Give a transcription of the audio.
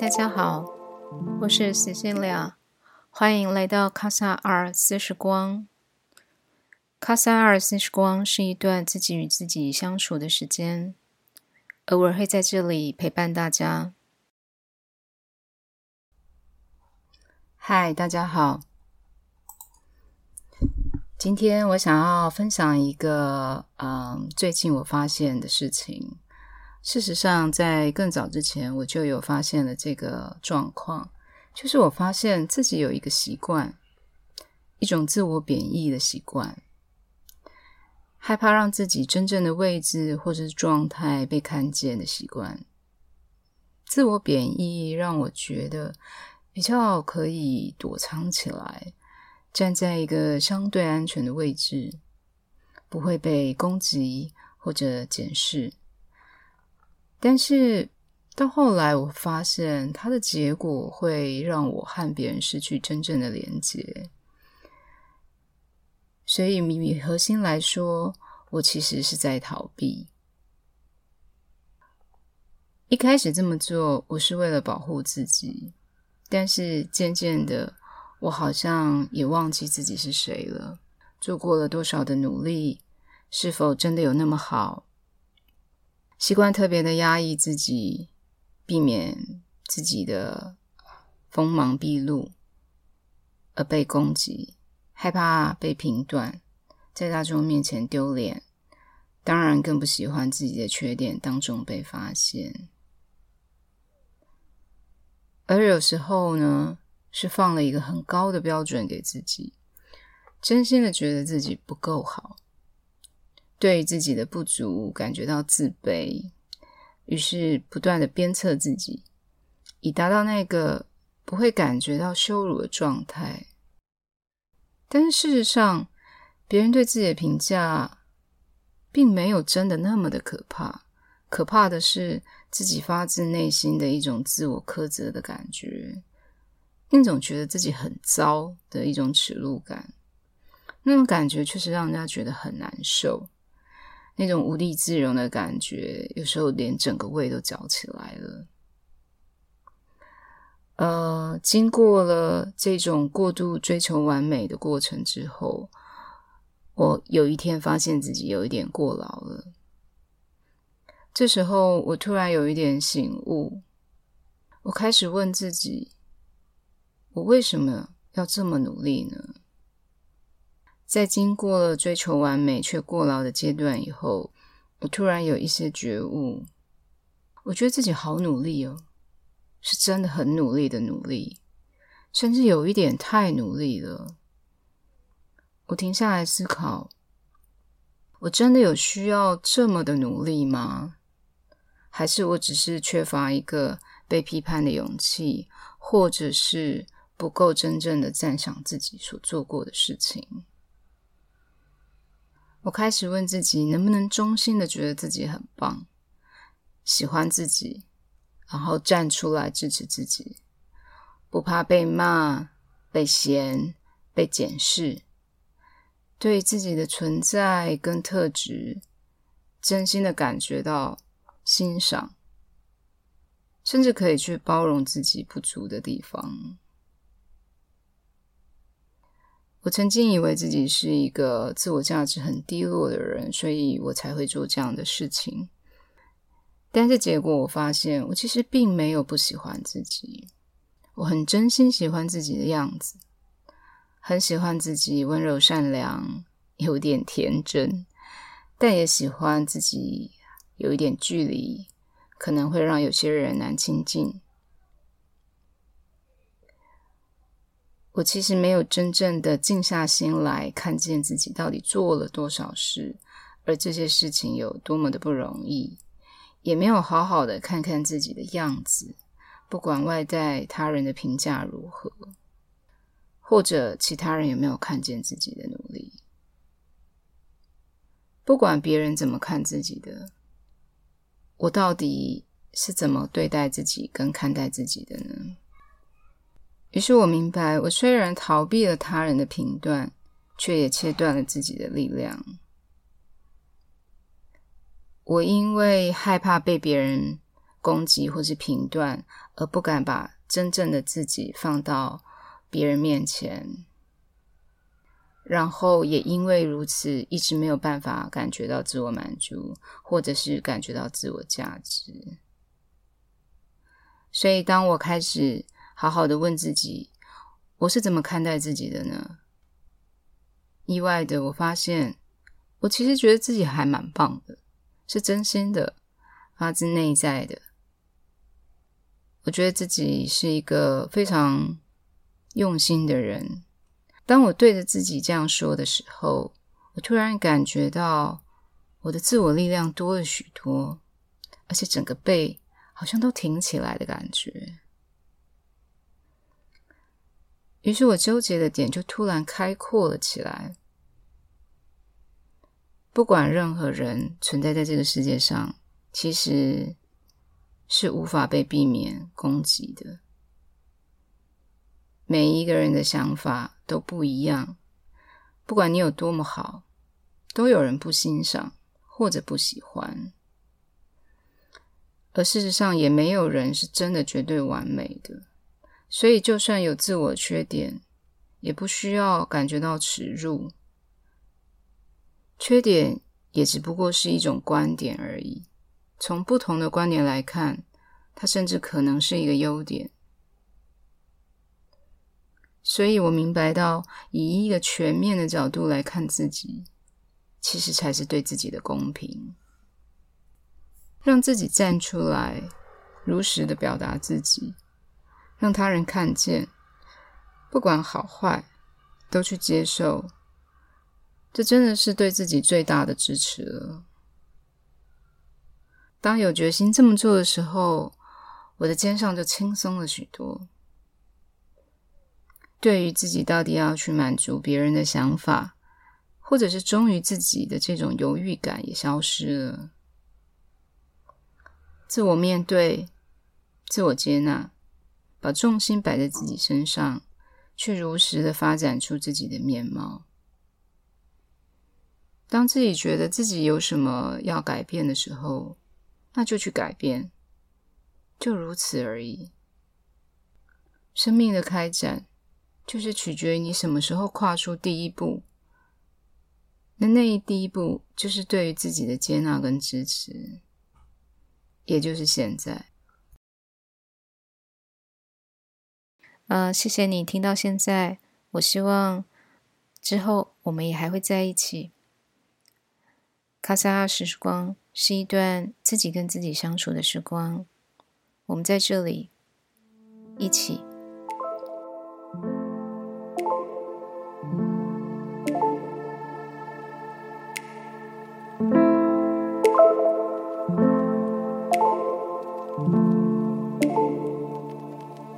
大家好，我是 Cecilia，欢迎来到卡萨尔四时光。卡萨尔四时光是一段自己与自己相处的时间，偶尔会在这里陪伴大家。嗨，大家好，今天我想要分享一个嗯，最近我发现的事情。事实上，在更早之前，我就有发现了这个状况，就是我发现自己有一个习惯，一种自我贬义的习惯，害怕让自己真正的位置或者是状态被看见的习惯。自我贬义让我觉得比较可以躲藏起来，站在一个相对安全的位置，不会被攻击或者检视。但是到后来，我发现它的结果会让我和别人失去真正的连接。所以，以核心来说，我其实是在逃避。一开始这么做，我是为了保护自己，但是渐渐的，我好像也忘记自己是谁了，做过了多少的努力，是否真的有那么好？习惯特别的压抑自己，避免自己的锋芒毕露而被攻击，害怕被评断，在大众面前丢脸，当然更不喜欢自己的缺点当中被发现。而有时候呢，是放了一个很高的标准给自己，真心的觉得自己不够好。对自己的不足感觉到自卑，于是不断的鞭策自己，以达到那个不会感觉到羞辱的状态。但是事实上，别人对自己的评价并没有真的那么的可怕，可怕的是自己发自内心的一种自我苛责的感觉，那种觉得自己很糟的一种耻辱感，那种感觉确实让人家觉得很难受。那种无地自容的感觉，有时候连整个胃都绞起来了。呃，经过了这种过度追求完美的过程之后，我有一天发现自己有一点过劳了。这时候，我突然有一点醒悟，我开始问自己：我为什么要这么努力呢？在经过了追求完美却过劳的阶段以后，我突然有一些觉悟。我觉得自己好努力哦，是真的很努力的努力，甚至有一点太努力了。我停下来思考：我真的有需要这么的努力吗？还是我只是缺乏一个被批判的勇气，或者是不够真正的赞赏自己所做过的事情？我开始问自己，能不能衷心的觉得自己很棒，喜欢自己，然后站出来支持自己，不怕被骂、被嫌、被检视，对自己的存在跟特质，真心的感觉到欣赏，甚至可以去包容自己不足的地方。我曾经以为自己是一个自我价值很低落的人，所以我才会做这样的事情。但是结果我发现，我其实并没有不喜欢自己，我很真心喜欢自己的样子，很喜欢自己温柔善良，有点天真，但也喜欢自己有一点距离，可能会让有些人难亲近。我其实没有真正的静下心来看见自己到底做了多少事，而这些事情有多么的不容易，也没有好好的看看自己的样子，不管外在他人的评价如何，或者其他人有没有看见自己的努力，不管别人怎么看自己的，我到底是怎么对待自己跟看待自己的呢？于是我明白，我虽然逃避了他人的评断，却也切断了自己的力量。我因为害怕被别人攻击或是评断，而不敢把真正的自己放到别人面前，然后也因为如此，一直没有办法感觉到自我满足，或者是感觉到自我价值。所以，当我开始好好的问自己，我是怎么看待自己的呢？意外的，我发现我其实觉得自己还蛮棒的，是真心的，发自内在的。我觉得自己是一个非常用心的人。当我对着自己这样说的时候，我突然感觉到我的自我力量多了许多，而且整个背好像都挺起来的感觉。于是我纠结的点就突然开阔了起来。不管任何人存在在这个世界上，其实。是无法被避免攻击的。每一个人的想法都不一样，不管你有多么好，都有人不欣赏或者不喜欢。而事实上，也没有人是真的绝对完美的。所以，就算有自我缺点，也不需要感觉到耻辱。缺点也只不过是一种观点而已。从不同的观点来看，它甚至可能是一个优点。所以我明白到，以一个全面的角度来看自己，其实才是对自己的公平。让自己站出来，如实的表达自己，让他人看见，不管好坏，都去接受，这真的是对自己最大的支持了。当有决心这么做的时候，我的肩上就轻松了许多。对于自己到底要去满足别人的想法，或者是忠于自己的这种犹豫感也消失了。自我面对，自我接纳，把重心摆在自己身上，去如实的发展出自己的面貌。当自己觉得自己有什么要改变的时候，那就去改变，就如此而已。生命的开展，就是取决于你什么时候跨出第一步。那那一第一步，就是对于自己的接纳跟支持，也就是现在。呃，谢谢你听到现在。我希望之后我们也还会在一起。卡萨二时光。是一段自己跟自己相处的时光，我们在这里一起。